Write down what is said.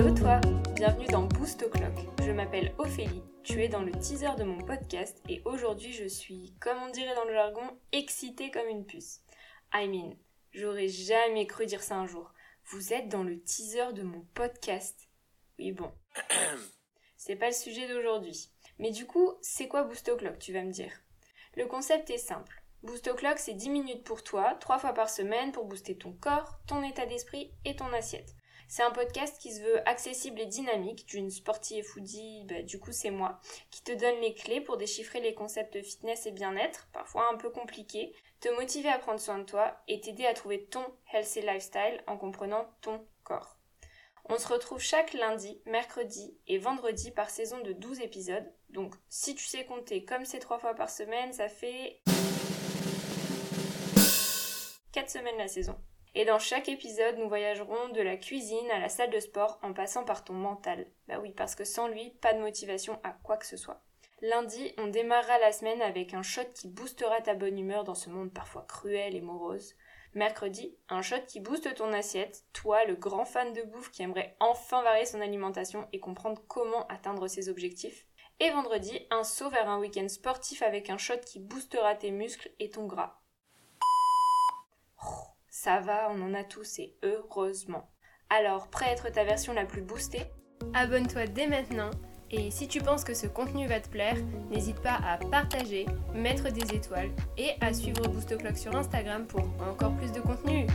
Hello toi, bienvenue dans Boost O'Clock. Je m'appelle Ophélie, tu es dans le teaser de mon podcast et aujourd'hui je suis, comme on dirait dans le jargon, excitée comme une puce. I mean, j'aurais jamais cru dire ça un jour. Vous êtes dans le teaser de mon podcast. Oui bon, c'est pas le sujet d'aujourd'hui. Mais du coup, c'est quoi Boost O'Clock, tu vas me dire? Le concept est simple. Boost O'Clock, c'est 10 minutes pour toi, 3 fois par semaine pour booster ton corps, ton état d'esprit et ton assiette. C'est un podcast qui se veut accessible et dynamique, d'une sportive foodie, bah, du coup c'est moi, qui te donne les clés pour déchiffrer les concepts fitness et bien-être, parfois un peu compliqués, te motiver à prendre soin de toi et t'aider à trouver ton healthy lifestyle en comprenant ton corps. On se retrouve chaque lundi, mercredi et vendredi par saison de 12 épisodes. Donc si tu sais compter comme c'est trois fois par semaine, ça fait 4 semaines la saison. Et dans chaque épisode, nous voyagerons de la cuisine à la salle de sport en passant par ton mental. Bah oui, parce que sans lui, pas de motivation à quoi que ce soit. Lundi, on démarrera la semaine avec un shot qui boostera ta bonne humeur dans ce monde parfois cruel et morose. Mercredi, un shot qui booste ton assiette, toi le grand fan de bouffe qui aimerait enfin varier son alimentation et comprendre comment atteindre ses objectifs. Et vendredi, un saut vers un week-end sportif avec un shot qui boostera tes muscles et ton gras. Ça va, on en a tous et heureusement. Alors, prêt à être ta version la plus boostée? Abonne-toi dès maintenant et si tu penses que ce contenu va te plaire, n'hésite pas à partager, mettre des étoiles et à suivre Boost Clock sur Instagram pour encore plus de contenu.